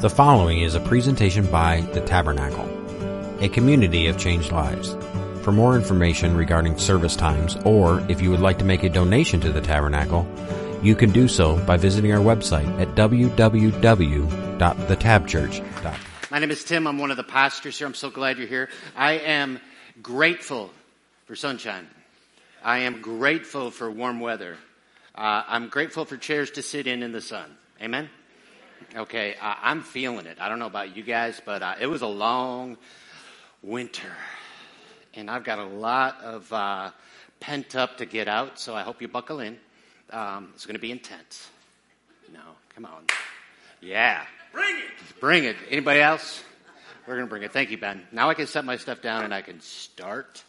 The following is a presentation by The Tabernacle, a community of changed lives. For more information regarding service times, or if you would like to make a donation to The Tabernacle, you can do so by visiting our website at www.thetabchurch.com. My name is Tim. I'm one of the pastors here. I'm so glad you're here. I am grateful for sunshine. I am grateful for warm weather. Uh, I'm grateful for chairs to sit in in the sun. Amen? Okay, uh, I'm feeling it. I don't know about you guys, but uh, it was a long winter. And I've got a lot of uh, pent up to get out, so I hope you buckle in. Um, it's going to be intense. No, come on. Yeah. Bring it. Bring it. Anybody else? We're going to bring it. Thank you, Ben. Now I can set my stuff down and I can start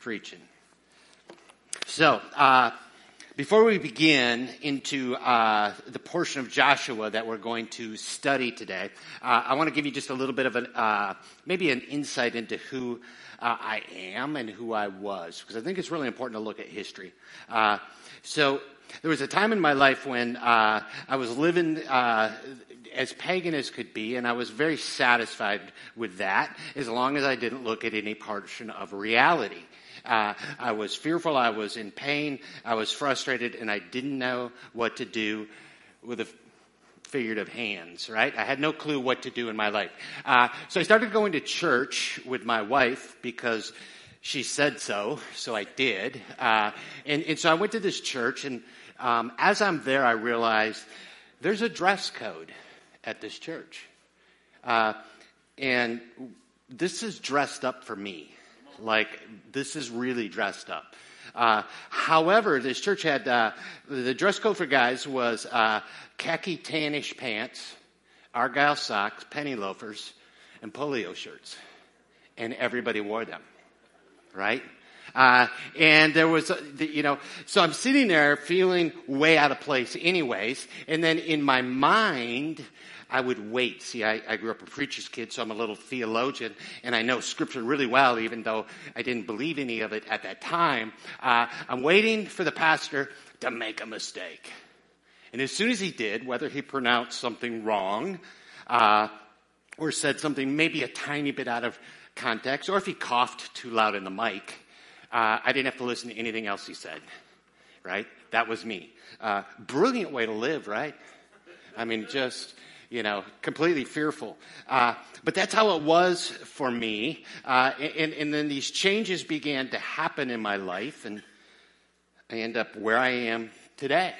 preaching. So, uh, before we begin into uh, the portion of Joshua that we're going to study today, uh, I want to give you just a little bit of an uh, maybe an insight into who uh, I am and who I was, because I think it's really important to look at history. Uh, so there was a time in my life when uh, I was living as pagan as could be, and I was very satisfied with that as long as I didn't look at any portion of reality. Uh, I was fearful. I was in pain. I was frustrated, and I didn't know what to do with a figurative hands, right? I had no clue what to do in my life. Uh, so I started going to church with my wife because she said so, so I did. Uh, and, and, so I went to this church, and um, as I'm there, I realized there's a dress code at this church. Uh, and this is dressed up for me. Like, this is really dressed up. Uh, however, this church had uh, the dress code for guys was uh, khaki tannish pants, argyle socks, penny loafers, and polio shirts, and everybody wore them, right? Uh, and there was, uh, you know, so I'm sitting there feeling way out of place, anyways. And then in my mind, I would wait. See, I, I grew up a preacher's kid, so I'm a little theologian, and I know scripture really well, even though I didn't believe any of it at that time. Uh, I'm waiting for the pastor to make a mistake. And as soon as he did, whether he pronounced something wrong, uh, or said something maybe a tiny bit out of context, or if he coughed too loud in the mic, uh, I didn't have to listen to anything else he said. Right? That was me. Uh, brilliant way to live, right? I mean, just you know, completely fearful. Uh, but that's how it was for me. Uh, and, and then these changes began to happen in my life, and I end up where I am today.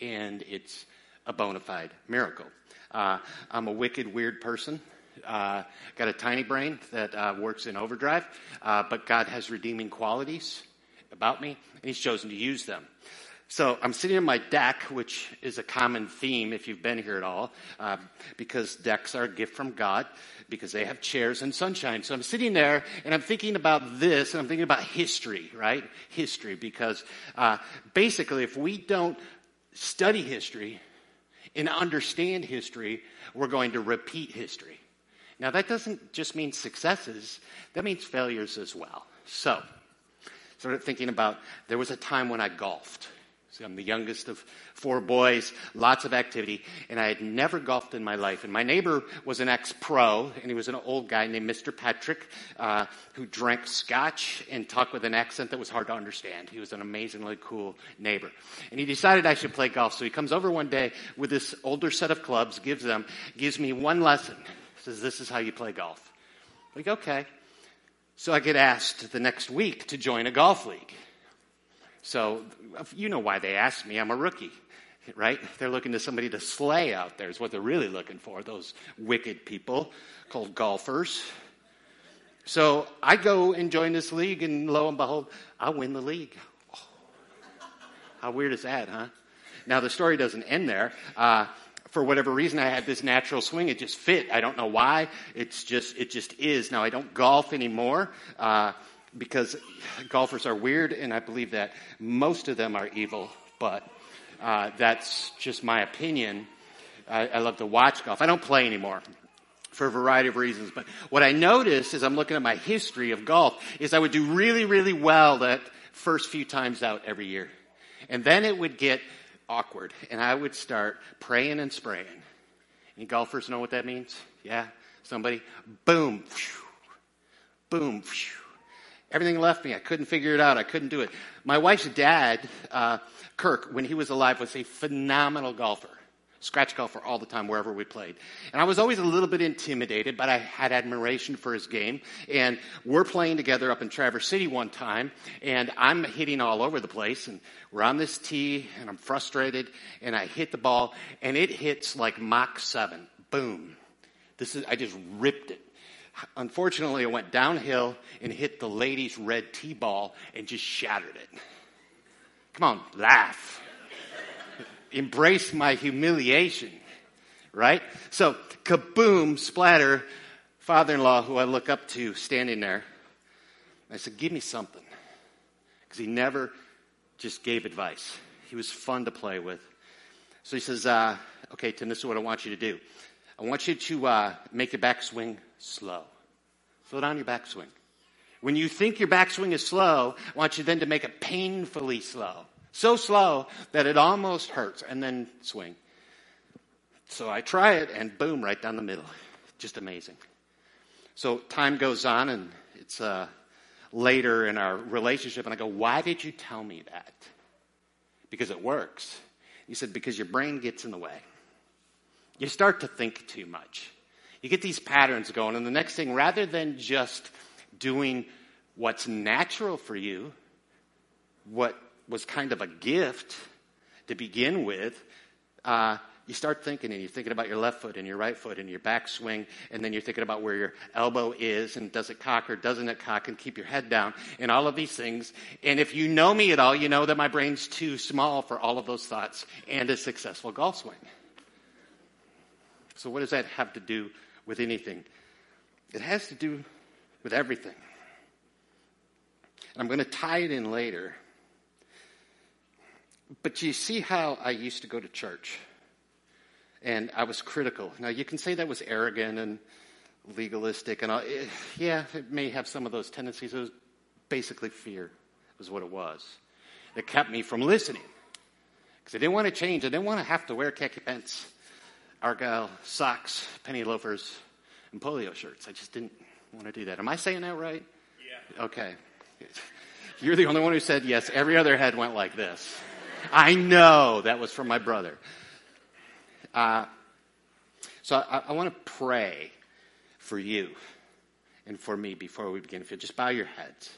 And it's a bona fide miracle. Uh, I'm a wicked, weird person. Uh, got a tiny brain that uh, works in overdrive, uh, but God has redeeming qualities about me, and He's chosen to use them. So I'm sitting on my deck, which is a common theme if you've been here at all, uh, because decks are a gift from God, because they have chairs and sunshine. So I'm sitting there and I'm thinking about this, and I'm thinking about history, right? History, because uh, basically, if we don't study history and understand history, we're going to repeat history. Now, that doesn't just mean successes, that means failures as well. So, started thinking about there was a time when I golfed. I'm the youngest of four boys, lots of activity, and I had never golfed in my life. And my neighbor was an ex-pro, and he was an old guy named Mr. Patrick, uh, who drank scotch and talked with an accent that was hard to understand. He was an amazingly cool neighbor. And he decided I should play golf. So he comes over one day with this older set of clubs, gives them, gives me one lesson. Says, this is how you play golf. I'm like, okay. So I get asked the next week to join a golf league. So you know why they asked me. I'm a rookie, right? They're looking to somebody to slay out there is what they're really looking for. Those wicked people called golfers. So I go and join this league, and lo and behold, I win the league. Oh, how weird is that, huh? Now the story doesn't end there. Uh, for whatever reason, I had this natural swing. It just fit. I don't know why. It's just, it just is. Now I don't golf anymore. Uh, because golfers are weird, and I believe that most of them are evil, but uh, that's just my opinion. I, I love to watch golf. I don't play anymore for a variety of reasons. But what I noticed as I'm looking at my history of golf is I would do really, really well that first few times out every year. And then it would get awkward and I would start praying and spraying. Any golfers know what that means? Yeah? Somebody? Boom. Phew. Boom. Everything left me. I couldn't figure it out. I couldn't do it. My wife's dad, uh, Kirk, when he was alive, was a phenomenal golfer scratch golfer all the time wherever we played. And I was always a little bit intimidated, but I had admiration for his game. And we're playing together up in Traverse City one time, and I'm hitting all over the place. And we're on this tee, and I'm frustrated, and I hit the ball, and it hits like Mach 7. Boom. This is, I just ripped it. Unfortunately, I went downhill and hit the lady's red tee ball and just shattered it. Come on, laugh embrace my humiliation, right? So, kaboom, splatter, father in law, who I look up to, standing there. I said, Give me something. Because he never just gave advice, he was fun to play with. So he says, uh, Okay, Tim, this is what I want you to do. I want you to uh, make your backswing slow. Slow down your backswing. When you think your backswing is slow, I want you then to make it painfully slow. So slow that it almost hurts, and then swing. So I try it, and boom, right down the middle. Just amazing. So time goes on, and it's uh, later in our relationship, and I go, Why did you tell me that? Because it works. He said, Because your brain gets in the way. You start to think too much. You get these patterns going, and the next thing, rather than just doing what's natural for you, what was kind of a gift to begin with, uh, you start thinking and you're thinking about your left foot and your right foot and your back swing, and then you're thinking about where your elbow is and does it cock or doesn't it cock and keep your head down and all of these things. And if you know me at all, you know that my brain's too small for all of those thoughts and a successful golf swing. So, what does that have to do with anything? It has to do with everything. And I'm going to tie it in later but you see how I used to go to church and I was critical. Now, you can say that was arrogant and legalistic, and all. Eh, yeah, it may have some of those tendencies. It was basically fear, was what it was. That kept me from listening. Because I didn't want to change. I didn't want to have to wear khaki pants, argyle socks, penny loafers, and polio shirts. I just didn't want to do that. Am I saying that right? Yeah. Okay. You're the only one who said yes. Every other head went like this. I know that was from my brother. Uh, so I, I want to pray for you and for me before we begin. If you just bow your heads.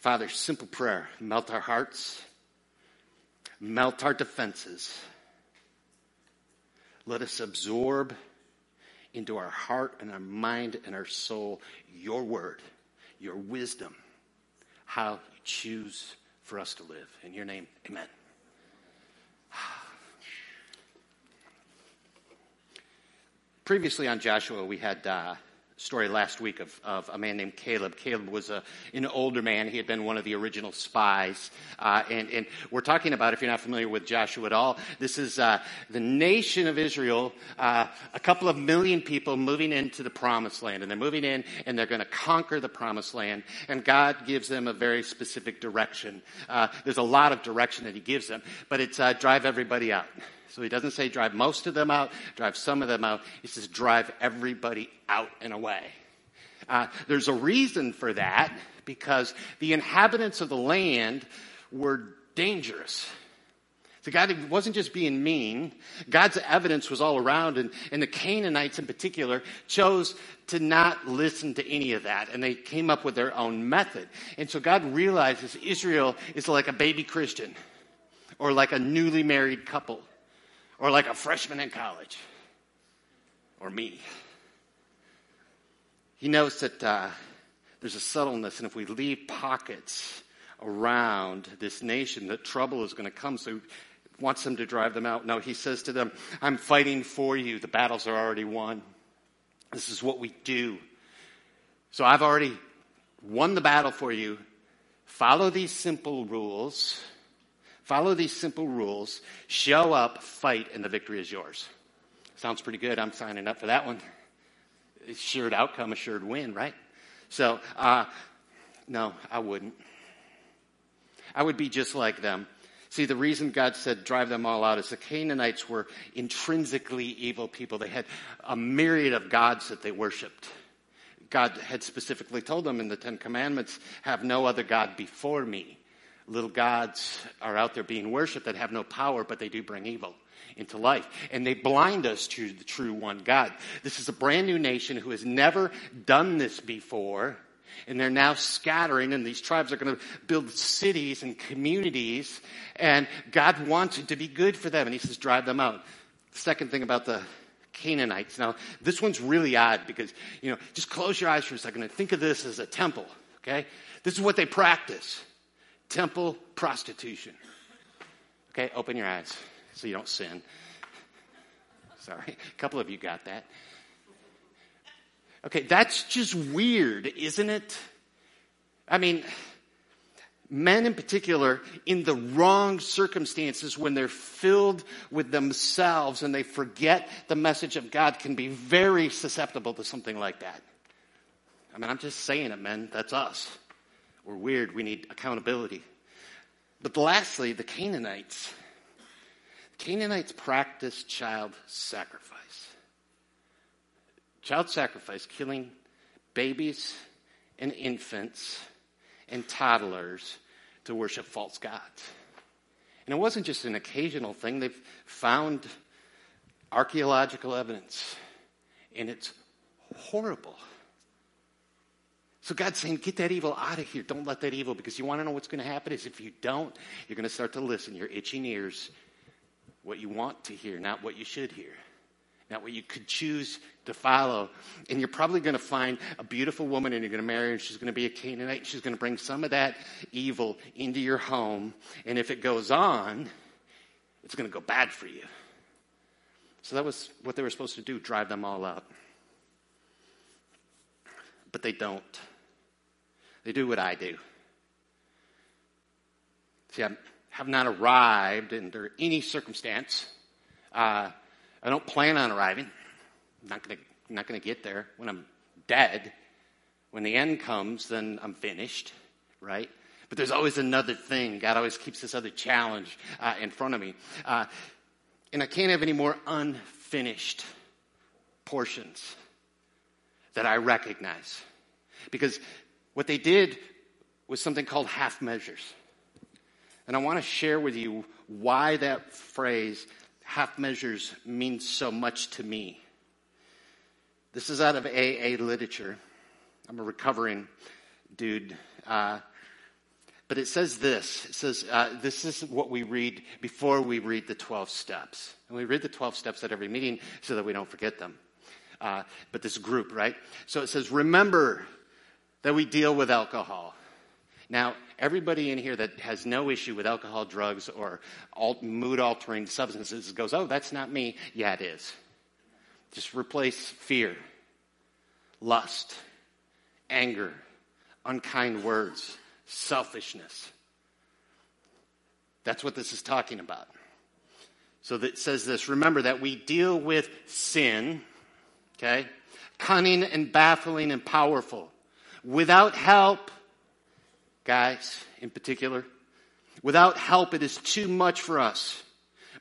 Father, simple prayer. Melt our hearts, melt our defenses. Let us absorb into our heart and our mind and our soul your word, your wisdom, how you choose for us to live. In your name, amen. Previously on Joshua, we had uh, story last week of, of a man named Caleb. Caleb was a, an older man. He had been one of the original spies. Uh, and, and, we're talking about, if you're not familiar with Joshua at all, this is uh, the nation of Israel, uh, a couple of million people moving into the promised land. And they're moving in and they're going to conquer the promised land. And God gives them a very specific direction. Uh, there's a lot of direction that He gives them, but it's uh, drive everybody out. So he doesn't say drive most of them out, drive some of them out. He says drive everybody out and away. Uh, there's a reason for that because the inhabitants of the land were dangerous. So God wasn't just being mean. God's evidence was all around, and, and the Canaanites in particular chose to not listen to any of that, and they came up with their own method. And so God realizes Israel is like a baby Christian or like a newly married couple or like a freshman in college, or me. He knows that uh, there's a subtleness, and if we leave pockets around this nation, that trouble is going to come. So he wants them to drive them out. No, he says to them, I'm fighting for you. The battles are already won. This is what we do. So I've already won the battle for you. Follow these simple rules Follow these simple rules. Show up, fight, and the victory is yours. Sounds pretty good. I'm signing up for that one. Assured outcome, assured win, right? So, uh, no, I wouldn't. I would be just like them. See, the reason God said drive them all out is the Canaanites were intrinsically evil people. They had a myriad of gods that they worshiped. God had specifically told them in the Ten Commandments, have no other God before me. Little gods are out there being worshiped that have no power, but they do bring evil into life. And they blind us to the true one God. This is a brand new nation who has never done this before and they're now scattering and these tribes are going to build cities and communities and God wants it to be good for them and he says drive them out. Second thing about the Canaanites. Now, this one's really odd because, you know, just close your eyes for a second and think of this as a temple, okay? This is what they practice. Temple prostitution. Okay, open your eyes so you don't sin. Sorry, a couple of you got that. Okay, that's just weird, isn't it? I mean, men in particular, in the wrong circumstances, when they're filled with themselves and they forget the message of God, can be very susceptible to something like that. I mean, I'm just saying it, men. That's us. We're weird. We need accountability. But lastly, the Canaanites. Canaanites practiced child sacrifice. Child sacrifice, killing babies and infants and toddlers to worship false gods. And it wasn't just an occasional thing, they've found archaeological evidence, and it's horrible. So God's saying, get that evil out of here. Don't let that evil, because you want to know what's going to happen is if you don't, you're going to start to listen. Your itching ears, what you want to hear, not what you should hear not what you could choose to follow. And you're probably going to find a beautiful woman and you're going to marry her and she's going to be a Canaanite. She's going to bring some of that evil into your home. And if it goes on, it's going to go bad for you. So that was what they were supposed to do drive them all out. But they don't. They do what I do. See, I have not arrived under any circumstance. Uh, I don't plan on arriving. I'm not going not to get there when I'm dead. When the end comes, then I'm finished, right? But there's always another thing. God always keeps this other challenge uh, in front of me. Uh, and I can't have any more unfinished portions that I recognize. Because what they did was something called half measures. And I want to share with you why that phrase half measures means so much to me. This is out of AA literature. I'm a recovering dude. Uh, but it says this. It says, uh, this is what we read before we read the 12 steps. And we read the 12 steps at every meeting so that we don't forget them. Uh, but this group, right? So it says, remember that we deal with alcohol. Now, everybody in here that has no issue with alcohol, drugs, or alt- mood altering substances goes, oh, that's not me. Yeah, it is. Just replace fear, lust, anger, unkind words, selfishness. That's what this is talking about. So that says this remember that we deal with sin, okay? Cunning and baffling and powerful. Without help, guys in particular. Without help, it is too much for us.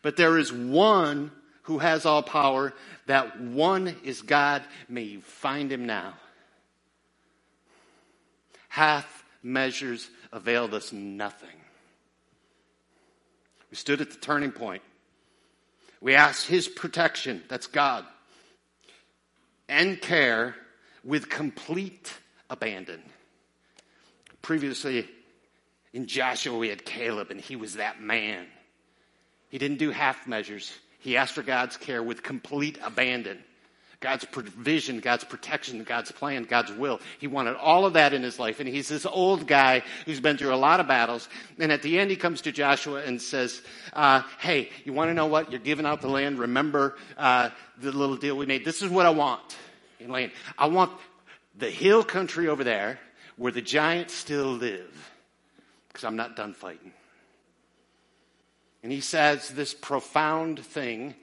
But there is one who has all power. That one is God. May you find him now. Half measures availed us nothing. We stood at the turning point. We asked his protection, that's God, and care with complete abandon. Previously in Joshua, we had Caleb, and he was that man. He didn't do half measures. He asked for God's care with complete abandon. God's provision, God's protection, God's plan, God's will. He wanted all of that in his life. And he's this old guy who's been through a lot of battles. And at the end, he comes to Joshua and says, uh, Hey, you want to know what? You're giving out the land. Remember uh, the little deal we made? This is what I want. in land. I want the hill country over there where the giants still live because I'm not done fighting. And he says this profound thing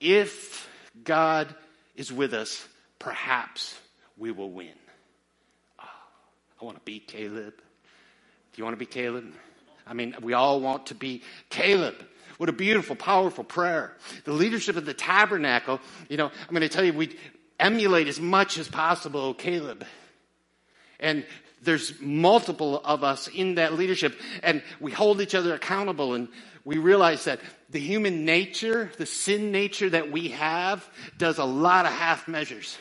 if God is with us, perhaps we will win. Oh, I want to be Caleb. Do you want to be Caleb? I mean, we all want to be Caleb. What a beautiful, powerful prayer. The leadership of the tabernacle, you know, I'm going to tell you, we emulate as much as possible Caleb. And there's multiple of us in that leadership, and we hold each other accountable, and we realize that the human nature, the sin nature that we have, does a lot of half measures.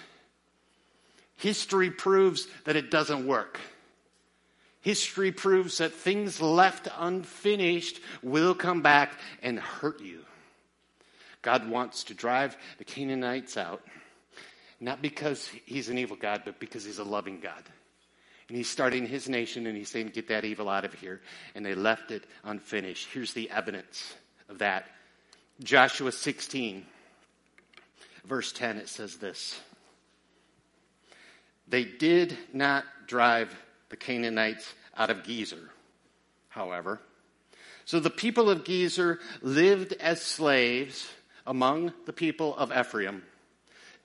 History proves that it doesn't work. History proves that things left unfinished will come back and hurt you. God wants to drive the Canaanites out, not because he's an evil God, but because he's a loving God. And he's starting his nation and he's saying, Get that evil out of here. And they left it unfinished. Here's the evidence of that Joshua 16, verse 10, it says this They did not drive the Canaanites out of Gezer, however. So the people of Gezer lived as slaves among the people of Ephraim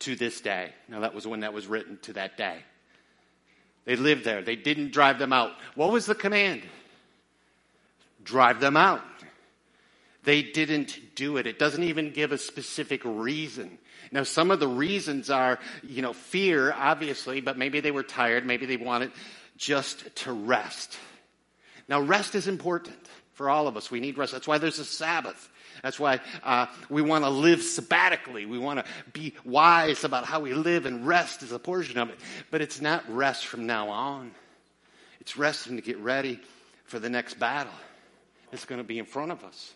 to this day. Now, that was when that was written to that day. They lived there. They didn't drive them out. What was the command? Drive them out. They didn't do it. It doesn't even give a specific reason. Now, some of the reasons are, you know, fear, obviously, but maybe they were tired. Maybe they wanted just to rest. Now, rest is important for all of us. We need rest. That's why there's a Sabbath. That's why uh, we want to live sabbatically. We want to be wise about how we live, and rest is a portion of it. But it's not rest from now on, it's resting to get ready for the next battle that's going to be in front of us.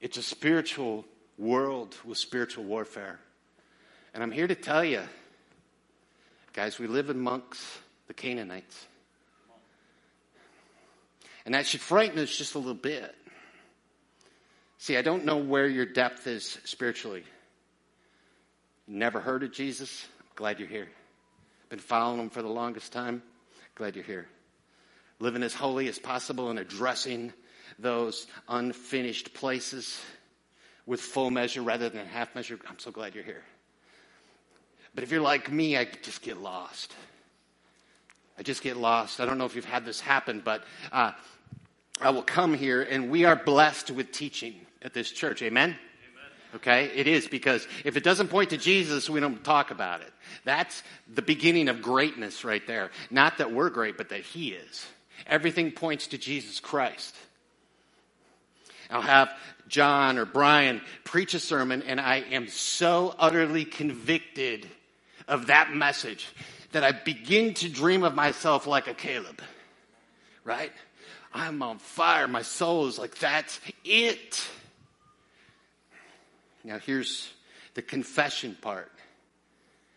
It's a spiritual world with spiritual warfare. And I'm here to tell you, guys, we live amongst the Canaanites. And that should frighten us just a little bit. See, I don't know where your depth is spiritually. Never heard of Jesus? Glad you're here. Been following him for the longest time? Glad you're here. Living as holy as possible and addressing those unfinished places with full measure rather than half measure. I'm so glad you're here. But if you're like me, I just get lost. I just get lost. I don't know if you've had this happen, but uh, I will come here and we are blessed with teaching at this church. Amen? Amen? Okay? It is because if it doesn't point to Jesus, we don't talk about it. That's the beginning of greatness right there. Not that we're great, but that He is. Everything points to Jesus Christ. I'll have John or Brian preach a sermon, and I am so utterly convicted of that message that I begin to dream of myself like a Caleb. Right? I'm on fire. My soul is like, that's it. Now, here's the confession part.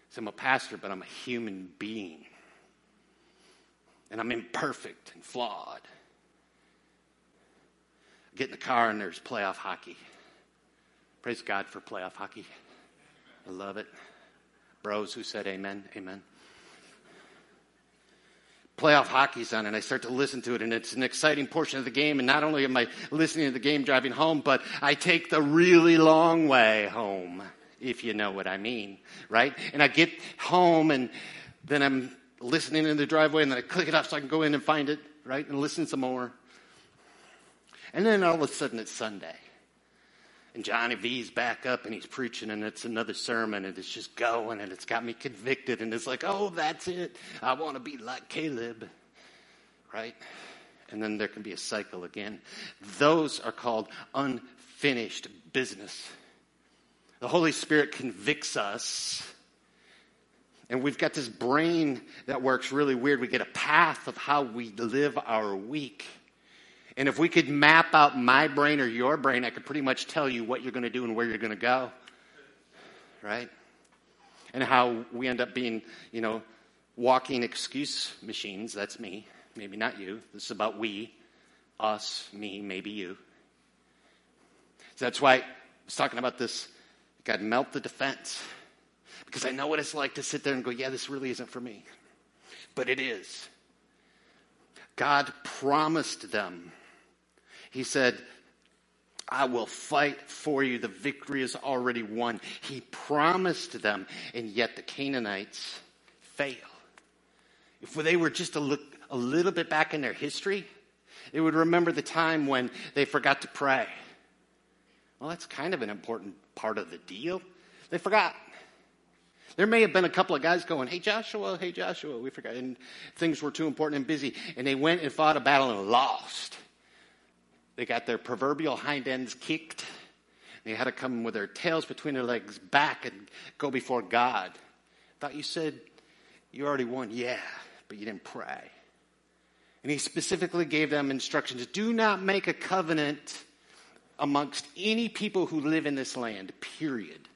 So I'm a pastor, but I'm a human being. And I'm imperfect and flawed. I get in the car and there's playoff hockey. Praise God for playoff hockey. I love it. Bros who said amen, amen playoff hockey's on and I start to listen to it and it's an exciting portion of the game and not only am I listening to the game driving home, but I take the really long way home, if you know what I mean, right? And I get home and then I'm listening in the driveway and then I click it off so I can go in and find it, right? And listen some more. And then all of a sudden it's Sunday. And Johnny V's back up and he's preaching, and it's another sermon, and it's just going, and it's got me convicted. And it's like, oh, that's it. I want to be like Caleb, right? And then there can be a cycle again. Those are called unfinished business. The Holy Spirit convicts us. And we've got this brain that works really weird. We get a path of how we live our week. And if we could map out my brain or your brain, I could pretty much tell you what you're going to do and where you're going to go. Right? And how we end up being, you know, walking excuse machines. That's me. Maybe not you. This is about we, us, me, maybe you. So that's why I was talking about this. God, melt the defense. Because I know what it's like to sit there and go, yeah, this really isn't for me. But it is. God promised them he said, I will fight for you. The victory is already won. He promised them, and yet the Canaanites fail. If they were just a, look, a little bit back in their history, They would remember the time when they forgot to pray. Well, that's kind of an important part of the deal. They forgot. There may have been a couple of guys going, Hey Joshua, hey Joshua, we forgot. And things were too important and busy. And they went and fought a battle and lost. They got their proverbial hind ends kicked. They had to come with their tails between their legs back and go before God. Thought you said you already won. Yeah, but you didn't pray. And he specifically gave them instructions do not make a covenant amongst any people who live in this land, period.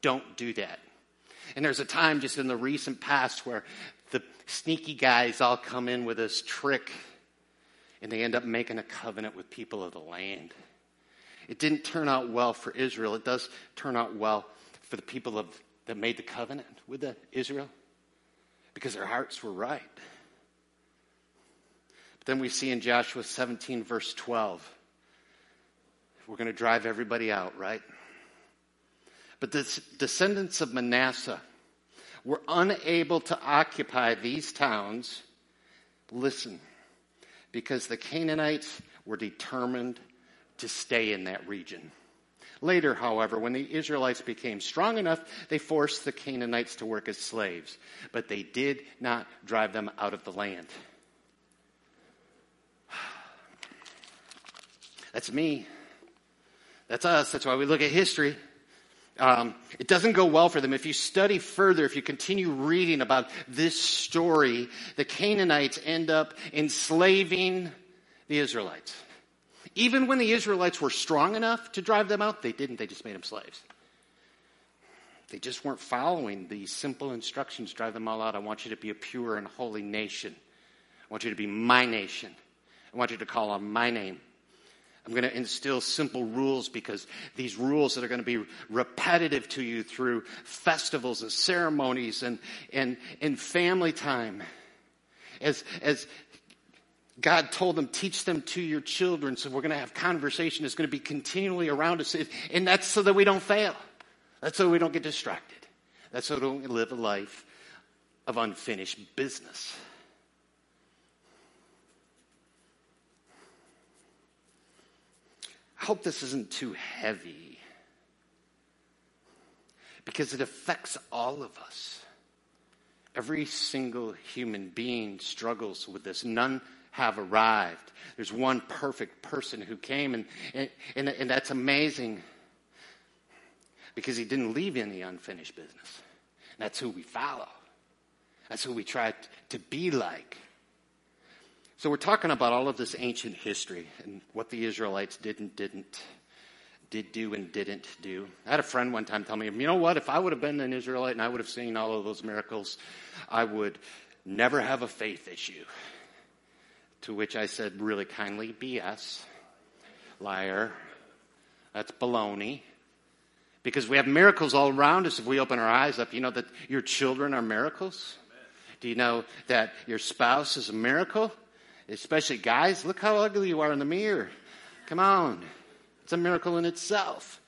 Don't do that. And there's a time just in the recent past where the sneaky guys all come in with this trick and they end up making a covenant with people of the land. It didn't turn out well for Israel. It does turn out well for the people of, that made the covenant with the Israel because their hearts were right. But then we see in Joshua 17, verse 12, we're going to drive everybody out, right? But the descendants of Manasseh were unable to occupy these towns. Listen, because the Canaanites were determined to stay in that region. Later, however, when the Israelites became strong enough, they forced the Canaanites to work as slaves, but they did not drive them out of the land. That's me. That's us. That's why we look at history. Um, it doesn't go well for them. If you study further, if you continue reading about this story, the Canaanites end up enslaving the Israelites. Even when the Israelites were strong enough to drive them out, they didn't. They just made them slaves. They just weren't following the simple instructions drive them all out. I want you to be a pure and holy nation. I want you to be my nation. I want you to call on my name. I'm going to instill simple rules because these rules that are going to be repetitive to you through festivals and ceremonies and, and, and family time. As, as God told them, teach them to your children. So we're going to have conversation that's going to be continually around us. And that's so that we don't fail. That's so we don't get distracted. That's so we don't live a life of unfinished business. I hope this isn't too heavy because it affects all of us. Every single human being struggles with this. None have arrived. There's one perfect person who came, and, and, and, and that's amazing because he didn't leave any unfinished business. And that's who we follow, that's who we try to be like. So we're talking about all of this ancient history and what the Israelites did and didn't, did do and didn't do. I had a friend one time tell me, you know what, if I would have been an Israelite and I would have seen all of those miracles, I would never have a faith issue. To which I said really kindly, BS, liar, that's baloney. Because we have miracles all around us if we open our eyes up. You know that your children are miracles? Do you know that your spouse is a miracle? Especially guys, look how ugly you are in the mirror. Come on. It's a miracle in itself.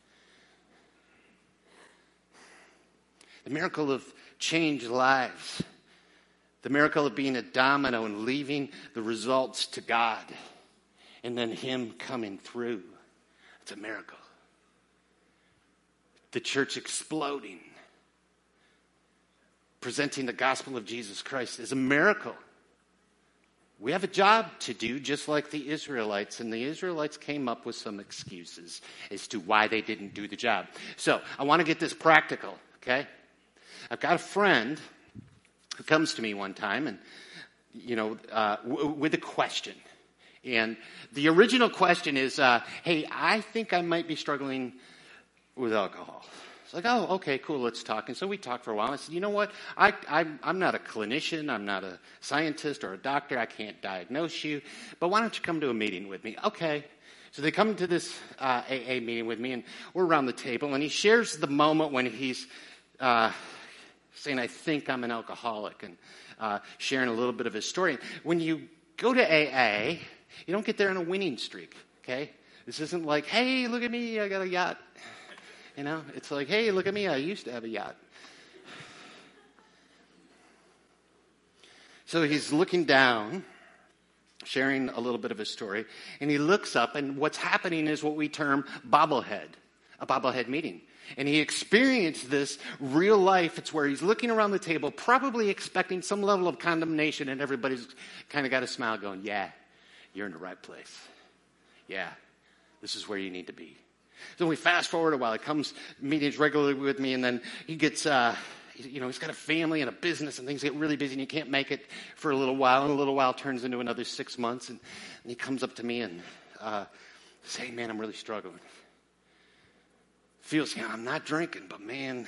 The miracle of changed lives. The miracle of being a domino and leaving the results to God and then Him coming through. It's a miracle. The church exploding, presenting the gospel of Jesus Christ is a miracle. We have a job to do, just like the Israelites, and the Israelites came up with some excuses as to why they didn't do the job. So, I want to get this practical, okay? I've got a friend who comes to me one time and, you know, uh, w- with a question. And the original question is, uh, hey, I think I might be struggling with alcohol. Like, oh, okay, cool, let's talk. And so we talked for a while. I said, you know what? I, I, I'm not a clinician. I'm not a scientist or a doctor. I can't diagnose you. But why don't you come to a meeting with me? Okay. So they come to this uh, AA meeting with me, and we're around the table, and he shares the moment when he's uh, saying, I think I'm an alcoholic, and uh, sharing a little bit of his story. When you go to AA, you don't get there in a winning streak, okay? This isn't like, hey, look at me, I got a yacht. You know, it's like, hey, look at me, I used to have a yacht. So he's looking down sharing a little bit of his story, and he looks up, and what's happening is what we term bobblehead, a bobblehead meeting. And he experienced this real life. It's where he's looking around the table, probably expecting some level of condemnation, and everybody's kind of got a smile going, Yeah, you're in the right place. Yeah, this is where you need to be. So we fast forward a while. He comes meetings regularly with me, and then he gets, uh, you know, he's got a family and a business, and things get really busy, and he can't make it for a little while. And a little while turns into another six months, and, and he comes up to me and uh, "Hey, man, I'm really struggling. Feels, you know, I'm not drinking, but man,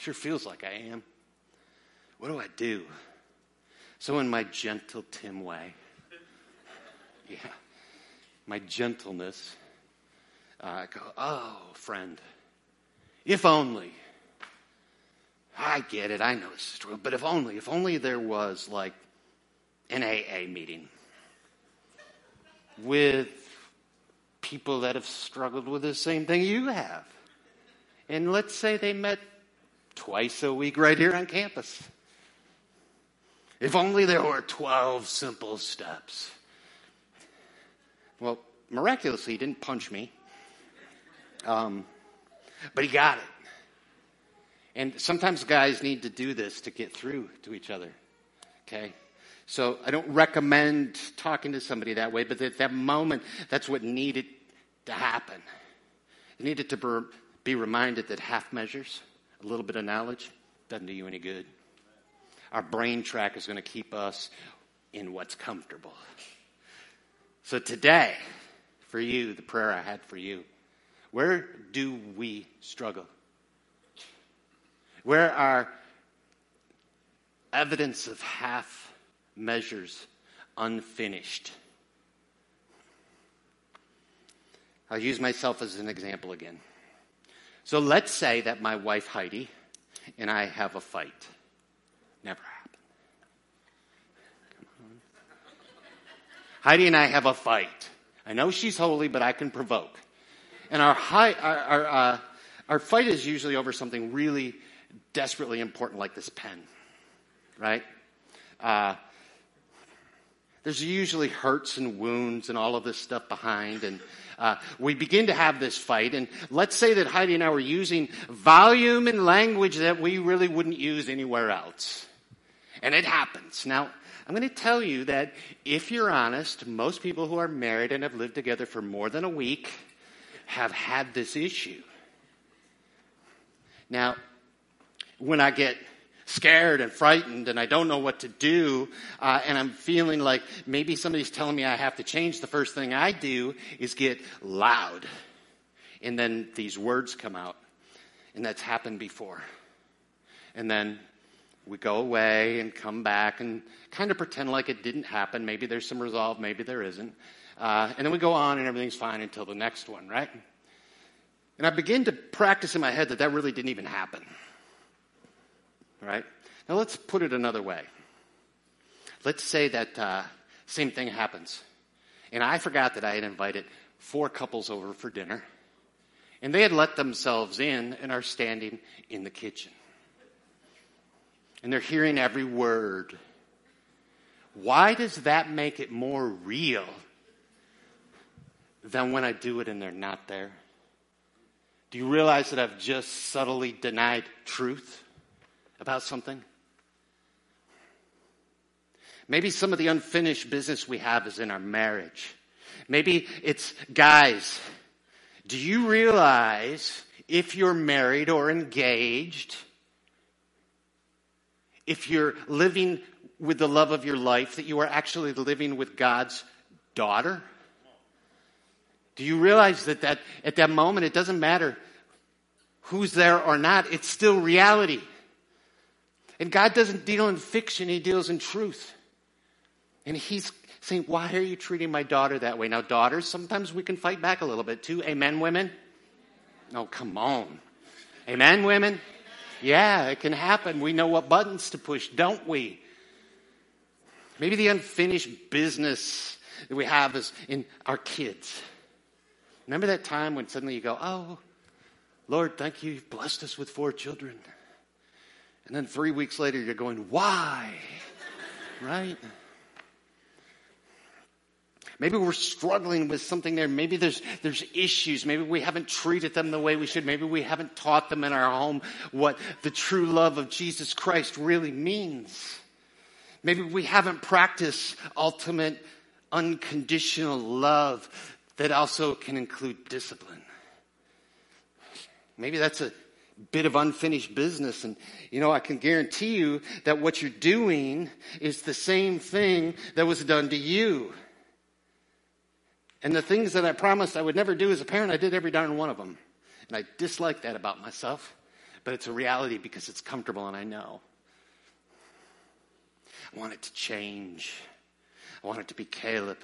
sure feels like I am. What do I do?" So, in my gentle Tim way, yeah, my gentleness. I go, oh, friend, if only. I get it. I know this is true. But if only, if only there was like an AA meeting with people that have struggled with the same thing you have. And let's say they met twice a week right here on campus. If only there were 12 simple steps. Well, miraculously, he didn't punch me. Um, but he got it. And sometimes guys need to do this to get through to each other. Okay? So I don't recommend talking to somebody that way, but at that moment, that's what needed to happen. Needed to be reminded that half measures, a little bit of knowledge, doesn't do you any good. Our brain track is going to keep us in what's comfortable. So today, for you, the prayer I had for you where do we struggle? Where are evidence of half measures unfinished? I'll use myself as an example again. So let's say that my wife Heidi and I have a fight. Never happened. Heidi and I have a fight. I know she's holy, but I can provoke. And our, high, our, our, uh, our fight is usually over something really desperately important like this pen, right? Uh, there's usually hurts and wounds and all of this stuff behind. And uh, we begin to have this fight. And let's say that Heidi and I were using volume and language that we really wouldn't use anywhere else. And it happens. Now, I'm going to tell you that if you're honest, most people who are married and have lived together for more than a week have had this issue. Now, when I get scared and frightened and I don't know what to do, uh, and I'm feeling like maybe somebody's telling me I have to change, the first thing I do is get loud. And then these words come out. And that's happened before. And then we go away and come back and kind of pretend like it didn't happen. Maybe there's some resolve, maybe there isn't. Uh, and then we go on and everything's fine until the next one, right? And I begin to practice in my head that that really didn't even happen. Right? Now let's put it another way. Let's say that uh, same thing happens. And I forgot that I had invited four couples over for dinner. And they had let themselves in and are standing in the kitchen. And they're hearing every word. Why does that make it more real than when I do it and they're not there? Do you realize that I've just subtly denied truth about something? Maybe some of the unfinished business we have is in our marriage. Maybe it's guys. Do you realize if you're married or engaged, if you're living with the love of your life, that you are actually living with God's daughter? Do you realize that, that at that moment it doesn't matter who's there or not, it's still reality. And God doesn't deal in fiction, He deals in truth. And He's saying, Why are you treating my daughter that way? Now, daughters, sometimes we can fight back a little bit too. Amen, women? No, come on. Amen, women? Yeah, it can happen. We know what buttons to push, don't we? Maybe the unfinished business that we have is in our kids. Remember that time when suddenly you go, oh, Lord, thank you, you've blessed us with four children. And then three weeks later, you're going, why? right? Maybe we're struggling with something there. Maybe there's, there's issues. Maybe we haven't treated them the way we should. Maybe we haven't taught them in our home what the true love of Jesus Christ really means. Maybe we haven't practiced ultimate unconditional love that also can include discipline. Maybe that's a bit of unfinished business. And, you know, I can guarantee you that what you're doing is the same thing that was done to you. And the things that I promised I would never do as a parent, I did every darn one of them. And I dislike that about myself, but it's a reality because it's comfortable and I know. I want it to change. I want it to be Caleb.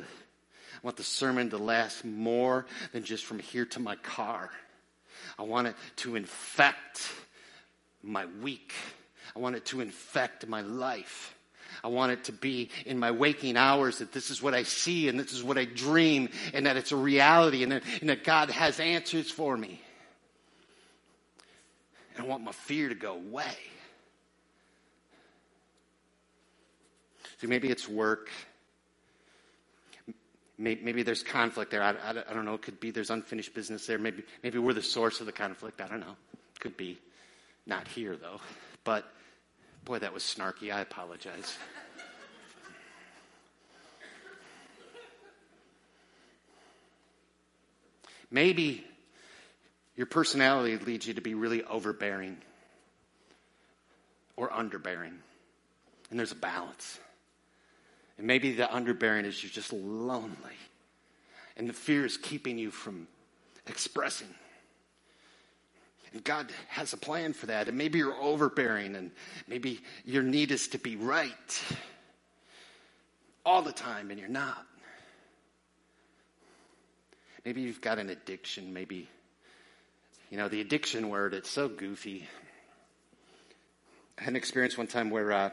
I want the sermon to last more than just from here to my car. I want it to infect my week. I want it to infect my life. I want it to be in my waking hours that this is what I see and this is what I dream and that it's a reality and that, and that God has answers for me. And I want my fear to go away. See, maybe it's work. Maybe there's conflict there. I, I, I, don't know. It could be there's unfinished business there. Maybe, maybe we're the source of the conflict. I don't know. Could be. Not here, though. But, boy, that was snarky. I apologize. Maybe your personality leads you to be really overbearing or underbearing. And there's a balance. And maybe the underbearing is you're just lonely. And the fear is keeping you from expressing. And God has a plan for that. And maybe you're overbearing and maybe your need is to be right all the time and you're not. Maybe you've got an addiction. Maybe, you know, the addiction word, it's so goofy. I had an experience one time where uh,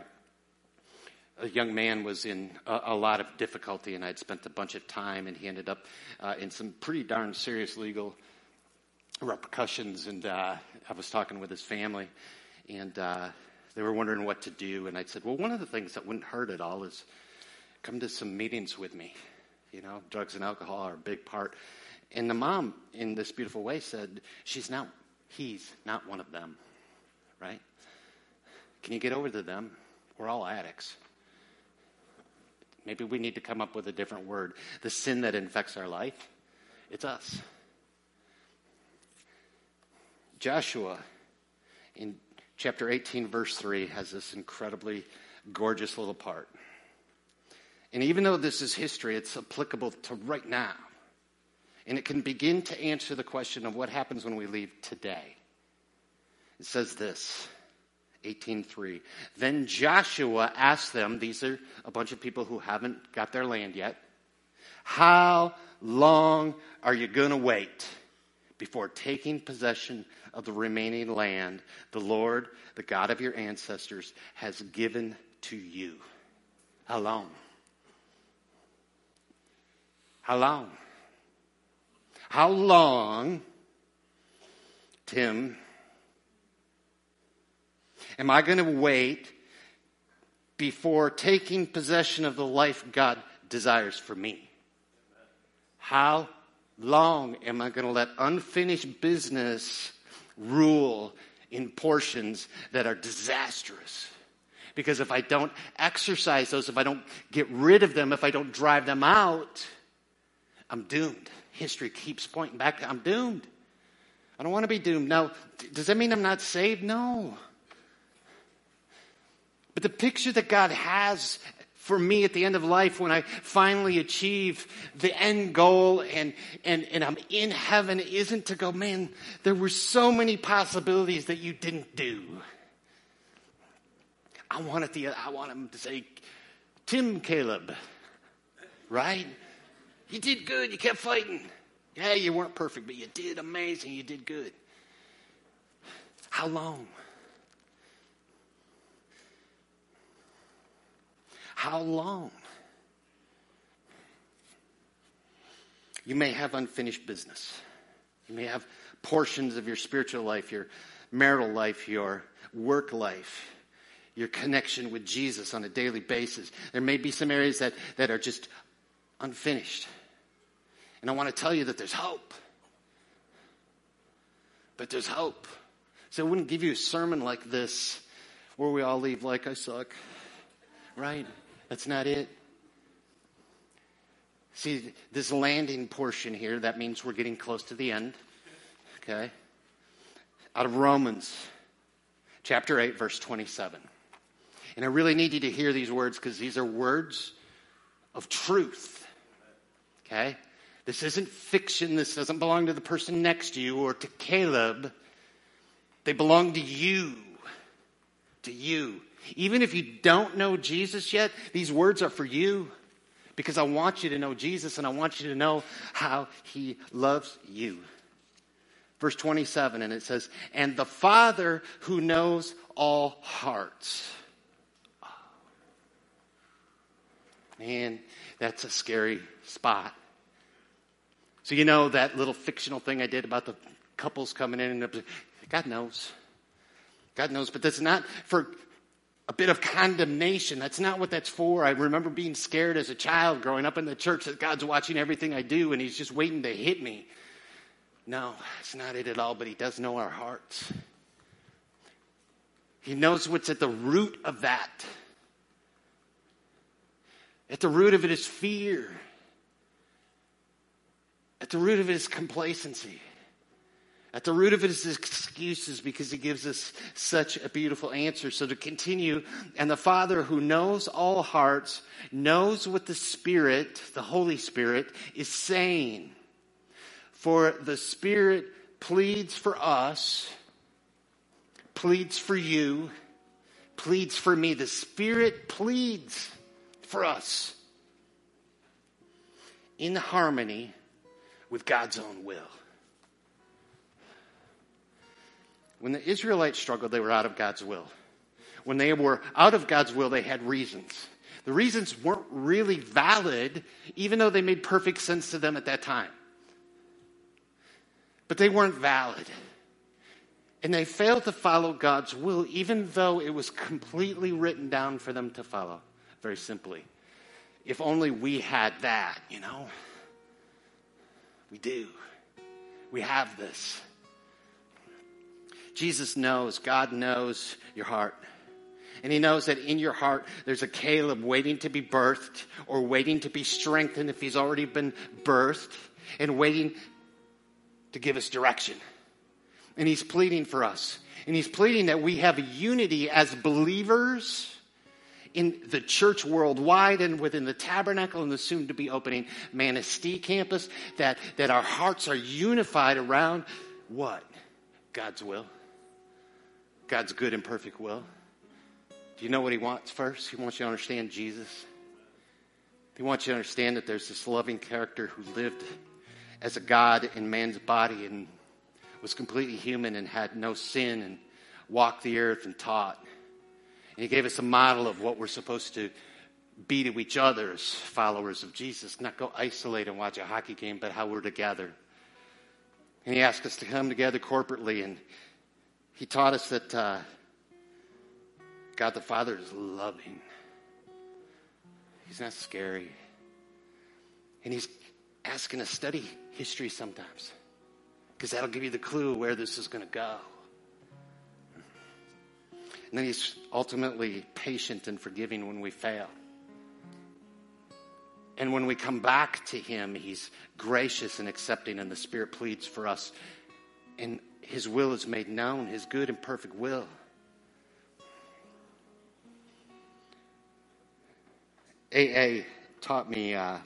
a young man was in a, a, lot of difficulty, and I'd spent a bunch of time, and he ended up uh, in some pretty darn serious legal repercussions. And uh, I was talking with his family, and uh, they were wondering what to do. And I said, "Well, one of the things that wouldn't hurt at all is come to some meetings with me. You know, drugs and alcohol are a big part." And the mom, in this beautiful way, said, "She's not. He's not one of them, right? Can you get over to them? We're all addicts." Maybe we need to come up with a different word. The sin that infects our life, it's us. Joshua in chapter 18, verse 3, has this incredibly gorgeous little part. And even though this is history, it's applicable to right now. And it can begin to answer the question of what happens when we leave today. It says this 18:3. Then Joshua asked them, these are a bunch of people who haven't got their land yet, how long are you going to wait before taking possession of the remaining land the Lord, the God of your ancestors, has given to you? How long? How long? How long, Tim, am I going to wait before taking possession of the life God desires for me? How long am I going to let unfinished business rule in portions that are disastrous? Because if I don't exercise those, if I don't get rid of them, if I don't drive them out, I'm doomed. History keeps pointing back. I'm doomed. I don't want to be doomed. Now, does that mean I'm not saved? No. But the picture that God has for me at the end of life when I finally achieve the end goal and, and, and I'm in heaven isn't to go, man, there were so many possibilities that you didn't do. I want it to, I want him to say, Tim Caleb, right? You did good. You kept fighting. Yeah, you weren't perfect, but you did amazing. You did good. How long? How long? You may have unfinished business. You may have portions of your spiritual life, your marital life, your work life, your connection with Jesus on a daily basis. There may be some areas that, that are just unfinished. And I want to tell you that there's hope. But there's hope. So I wouldn't give you a sermon like this where we all leave like I suck. Right? That's not it. See, this landing portion here, that means we're getting close to the end. Okay? Out of Romans chapter 8, verse 27. And I really need you to hear these words because these are words of truth. Okay? This isn't fiction. This doesn't belong to the person next to you or to Caleb. They belong to you. To you. Even if you don't know Jesus yet, these words are for you because I want you to know Jesus and I want you to know how he loves you. Verse 27, and it says, And the Father who knows all hearts. Man, that's a scary spot. So, you know that little fictional thing I did about the couples coming in and God knows. God knows, but that's not for a bit of condemnation. That's not what that's for. I remember being scared as a child growing up in the church that God's watching everything I do and He's just waiting to hit me. No, it's not it at all, but He does know our hearts. He knows what's at the root of that. At the root of it is fear. At the root of it is complacency. At the root of it is excuses because he gives us such a beautiful answer. So to continue, and the Father who knows all hearts knows what the Spirit, the Holy Spirit, is saying. For the Spirit pleads for us, pleads for you, pleads for me. The Spirit pleads for us in harmony with God's own will. When the Israelites struggled, they were out of God's will. When they were out of God's will, they had reasons. The reasons weren't really valid, even though they made perfect sense to them at that time. But they weren't valid. And they failed to follow God's will, even though it was completely written down for them to follow. Very simply. If only we had that, you know? We do. We have this. Jesus knows, God knows your heart. And he knows that in your heart there's a Caleb waiting to be birthed or waiting to be strengthened if he's already been birthed and waiting to give us direction. And he's pleading for us. And he's pleading that we have unity as believers in the church worldwide and within the tabernacle and the soon to be opening Manistee campus, that, that our hearts are unified around what? God's will. God's good and perfect will. Do you know what He wants first? He wants you to understand Jesus. He wants you to understand that there's this loving character who lived as a God in man's body and was completely human and had no sin and walked the earth and taught. And He gave us a model of what we're supposed to be to each other as followers of Jesus, not go isolate and watch a hockey game, but how we're together. And He asked us to come together corporately and he taught us that uh, God the Father is loving. He's not scary. And He's asking us to study history sometimes because that'll give you the clue where this is going to go. And then He's ultimately patient and forgiving when we fail. And when we come back to Him, He's gracious and accepting, and the Spirit pleads for us. And his will is made known, His good and perfect will. AA taught me uh,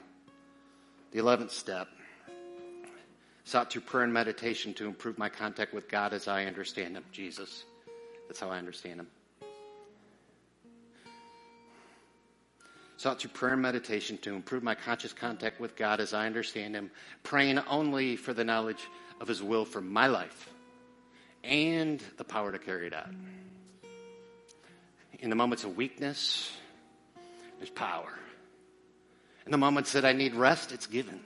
the 11th step. Sought through prayer and meditation to improve my contact with God as I understand Him, Jesus. That's how I understand Him. Sought through prayer and meditation to improve my conscious contact with God as I understand Him, praying only for the knowledge of His will for my life and the power to carry it out. In the moments of weakness, there's power. In the moments that I need rest, it's given.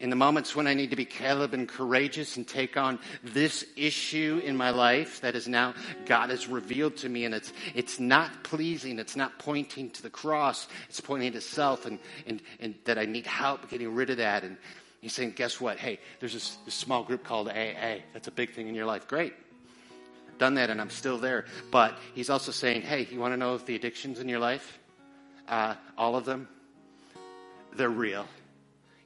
in the moments when I need to be Caleb and courageous and take on this issue in my life that is now God has revealed to me and it's, it's not pleasing. It's not pointing to the cross. It's pointing to self and, and, and that I need help getting rid of that. And he's saying, guess what? Hey, there's this, this small group called AA. That's a big thing in your life. Great. done that and I'm still there. But he's also saying, hey, you want to know if the addictions in your life, uh, all of them, they're real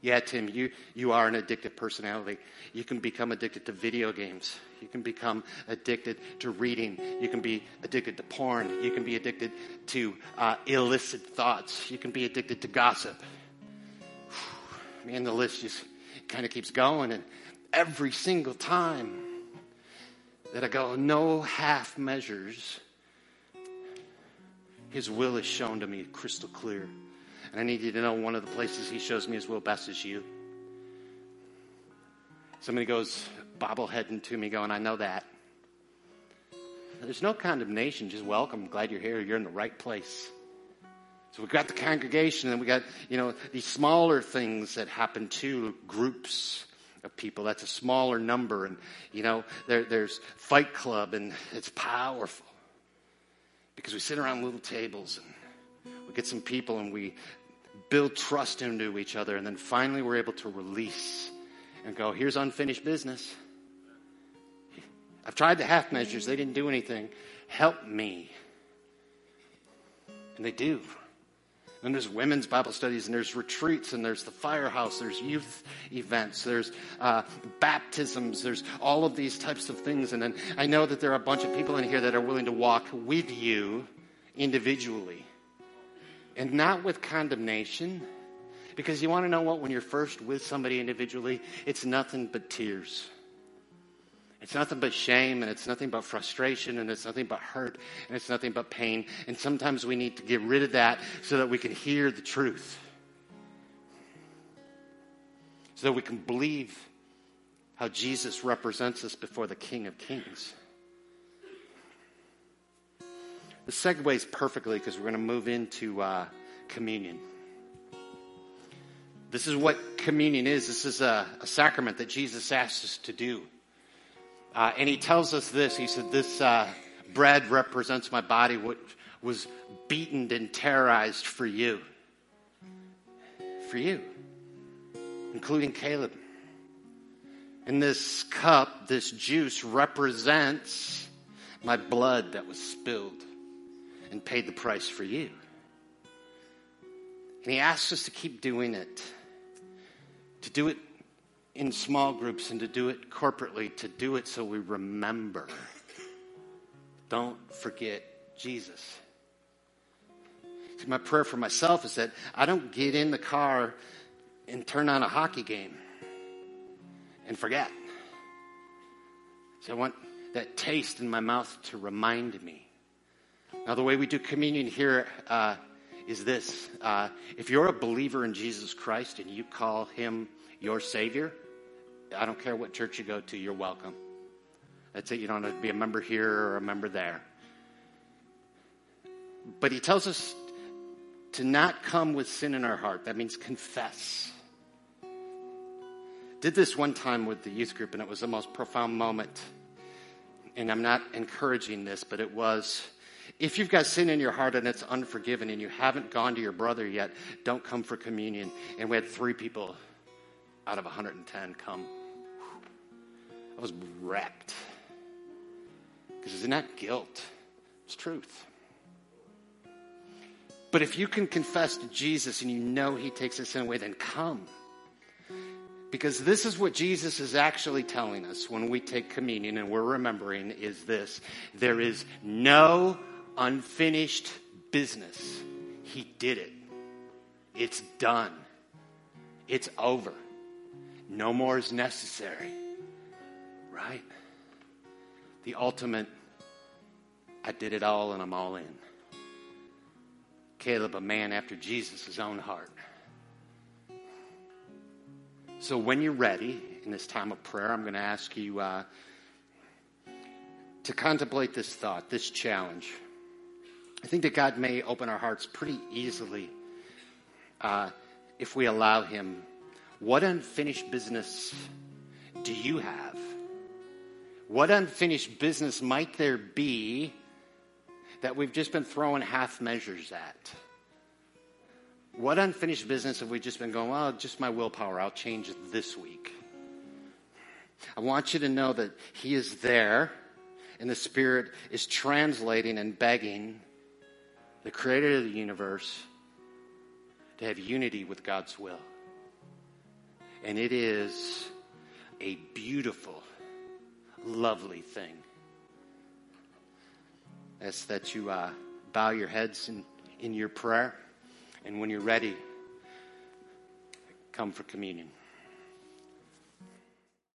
yeah, Tim, you, you are an addictive personality. You can become addicted to video games. You can become addicted to reading. You can be addicted to porn. You can be addicted to uh, illicit thoughts. You can be addicted to gossip. Man, the list just kind of keeps going. And every single time that I go, no half measures, His will is shown to me crystal clear. And I need you to know one of the places he shows me his will best is you. Somebody goes bobbleheading to me, going, I know that. There's no condemnation, just welcome. Glad you're here. You're in the right place. So we've got the congregation and we got, you know, these smaller things that happen to groups of people. That's a smaller number. And, you know, there, there's Fight Club and it's powerful because we sit around little tables and we get some people and we build trust into each other, and then finally we're able to release and go, here's unfinished business. I've tried the half measures, they didn't do anything. Help me. And they do. And there's women's Bible studies, and there's retreats, and there's the firehouse, there's youth events, there's uh, baptisms, there's all of these types of things. And then I know that there are a bunch of people in here that are willing to walk with you individually and not with condemnation. Because you want to know what? When you're first with somebody individually, it's nothing but tears. It's nothing but shame, and it's nothing but frustration, and it's nothing but hurt, and it's nothing but pain. And sometimes we need to get rid of that so that we can hear the truth. So that we can believe how Jesus represents us before the King of Kings. This segues perfectly because we're going to move into uh, communion. This is what communion is. This is a, a sacrament that Jesus asked us to do. Uh, and he tells us this. He said, This uh, bread represents my body, which was beaten and terrorized for you. For you, including Caleb. And this cup, this juice, represents my blood that was spilled and paid the price for you. And he asks us to keep doing it, to do it in small groups and to do it corporately, to do it so we remember. Don't forget Jesus. See, my prayer for myself is that I don't get in the car and turn on a hockey game and forget. So I want that taste in my mouth to remind me now, the way we do communion here uh, is this uh, if you're a believer in Jesus Christ and you call him your Savior, I don't care what church you go to, you're welcome. That's it. You don't have to be a member here or a member there. But he tells us to not come with sin in our heart. That means confess. Did this one time with the youth group, and it was the most profound moment. And I'm not encouraging this, but it was if you've got sin in your heart and it's unforgiven and you haven't gone to your brother yet, don't come for communion. And we had three people out of 110 come. I was wrecked. Because it's not guilt, it's truth. But if you can confess to Jesus and you know he takes the sin away, then come. Because this is what Jesus is actually telling us when we take communion and we're remembering is this. There is no unfinished business. He did it. It's done. It's over. No more is necessary. Right? The ultimate, I did it all and I'm all in. Caleb, a man after Jesus' own heart. So when you're ready in this time of prayer, I'm going to ask you uh, to contemplate this thought, this challenge. I think that God may open our hearts pretty easily uh, if we allow Him what unfinished business do you have? What unfinished business might there be that we've just been throwing half measures at? What unfinished business have we just been going, well, just my willpower, I'll change this week? I want you to know that He is there and the Spirit is translating and begging the Creator of the universe to have unity with God's will. And it is a beautiful, lovely thing. That's that you uh, bow your heads in, in your prayer, and when you're ready, come for communion.